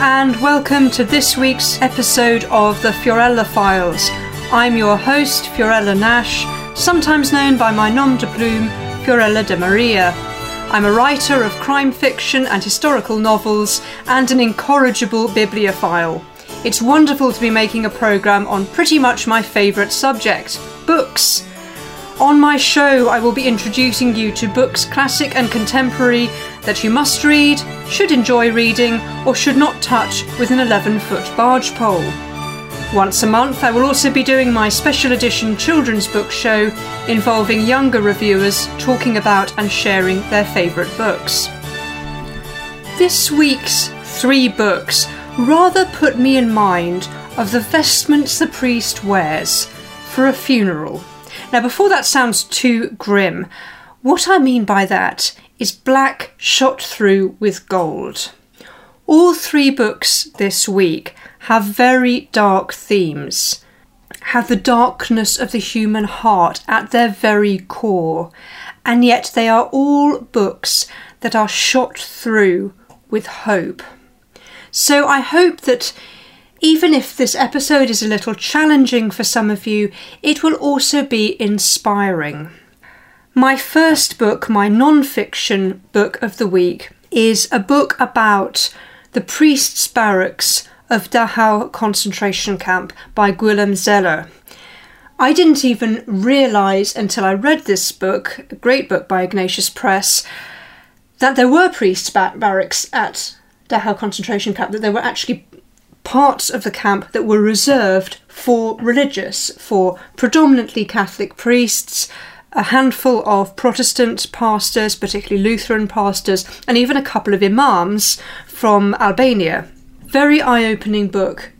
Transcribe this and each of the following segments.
and welcome to this week's episode of the Fiorella Files. I'm your host, Fiorella Nash, sometimes known by my nom de plume, Fiorella de Maria. I'm a writer of crime fiction and historical novels and an incorrigible bibliophile. It's wonderful to be making a programme on pretty much my favourite subject books. On my show, I will be introducing you to books, classic and contemporary, that you must read, should enjoy reading, or should not touch with an 11 foot barge pole. Once a month, I will also be doing my special edition children's book show involving younger reviewers talking about and sharing their favourite books. This week's three books rather put me in mind of the vestments the priest wears for a funeral. Now, before that sounds too grim, what I mean by that is black shot through with gold. All three books this week have very dark themes, have the darkness of the human heart at their very core, and yet they are all books that are shot through with hope. So I hope that even if this episode is a little challenging for some of you, it will also be inspiring. My first book, my non fiction book of the week, is a book about the priest's barracks of Dachau concentration camp by Guillaume Zeller. I didn't even realise until I read this book, a great book by Ignatius Press, that there were priests' barracks at Dachau concentration camp, that there were actually parts of the camp that were reserved for religious, for predominantly Catholic priests, a handful of Protestant pastors, particularly Lutheran pastors, and even a couple of imams from Albania. Very eye opening book.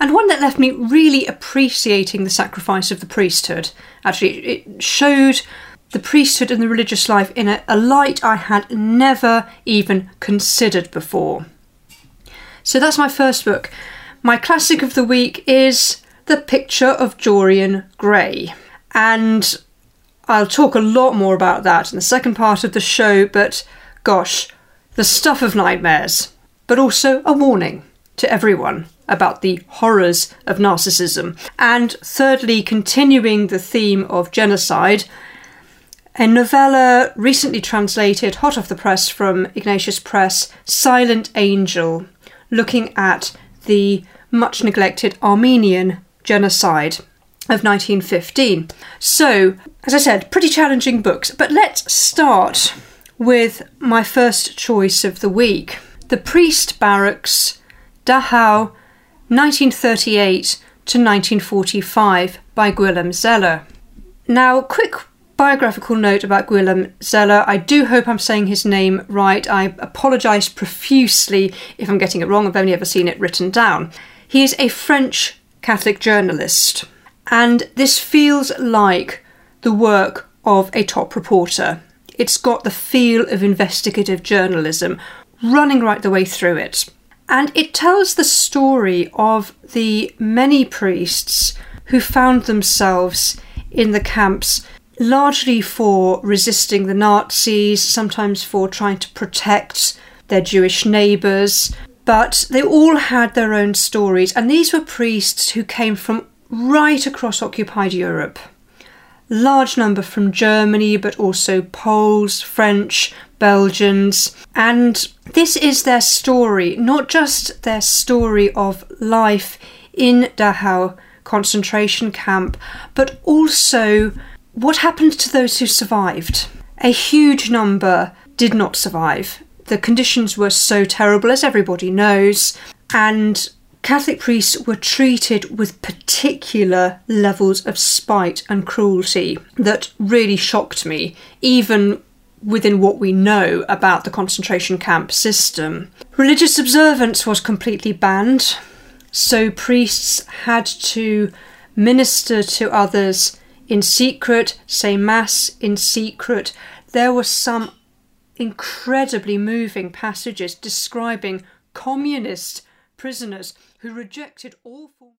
And one that left me really appreciating the sacrifice of the priesthood. Actually, it showed the priesthood and the religious life in a, a light I had never even considered before. So that's my first book. My classic of the week is The Picture of Dorian Gray. And I'll talk a lot more about that in the second part of the show, but gosh, the stuff of nightmares. But also a warning to everyone about the horrors of narcissism. And thirdly, continuing the theme of genocide, a novella recently translated, hot off the press from Ignatius Press, Silent Angel, looking at the much neglected Armenian genocide of 1915. So, as I said, pretty challenging books, but let's start with my first choice of the week The Priest Barracks, Dachau, 1938 to 1945 by Guillaume Zeller. Now, quick biographical note about Guillaume Zeller. I do hope I'm saying his name right. I apologise profusely if I'm getting it wrong. I've only ever seen it written down. He is a French Catholic journalist, and this feels like the work of a top reporter. It's got the feel of investigative journalism running right the way through it. And it tells the story of the many priests who found themselves in the camps largely for resisting the Nazis, sometimes for trying to protect their Jewish neighbours, but they all had their own stories, and these were priests who came from right across occupied Europe. Large number from Germany, but also Poles, French, Belgians, and this is their story, not just their story of life in Dachau concentration camp, but also what happened to those who survived? A huge number did not survive. The conditions were so terrible, as everybody knows, and Catholic priests were treated with particular levels of spite and cruelty that really shocked me, even within what we know about the concentration camp system. Religious observance was completely banned, so priests had to minister to others in secret, say Mass in secret. There were some incredibly moving passages describing communist prisoners who rejected all.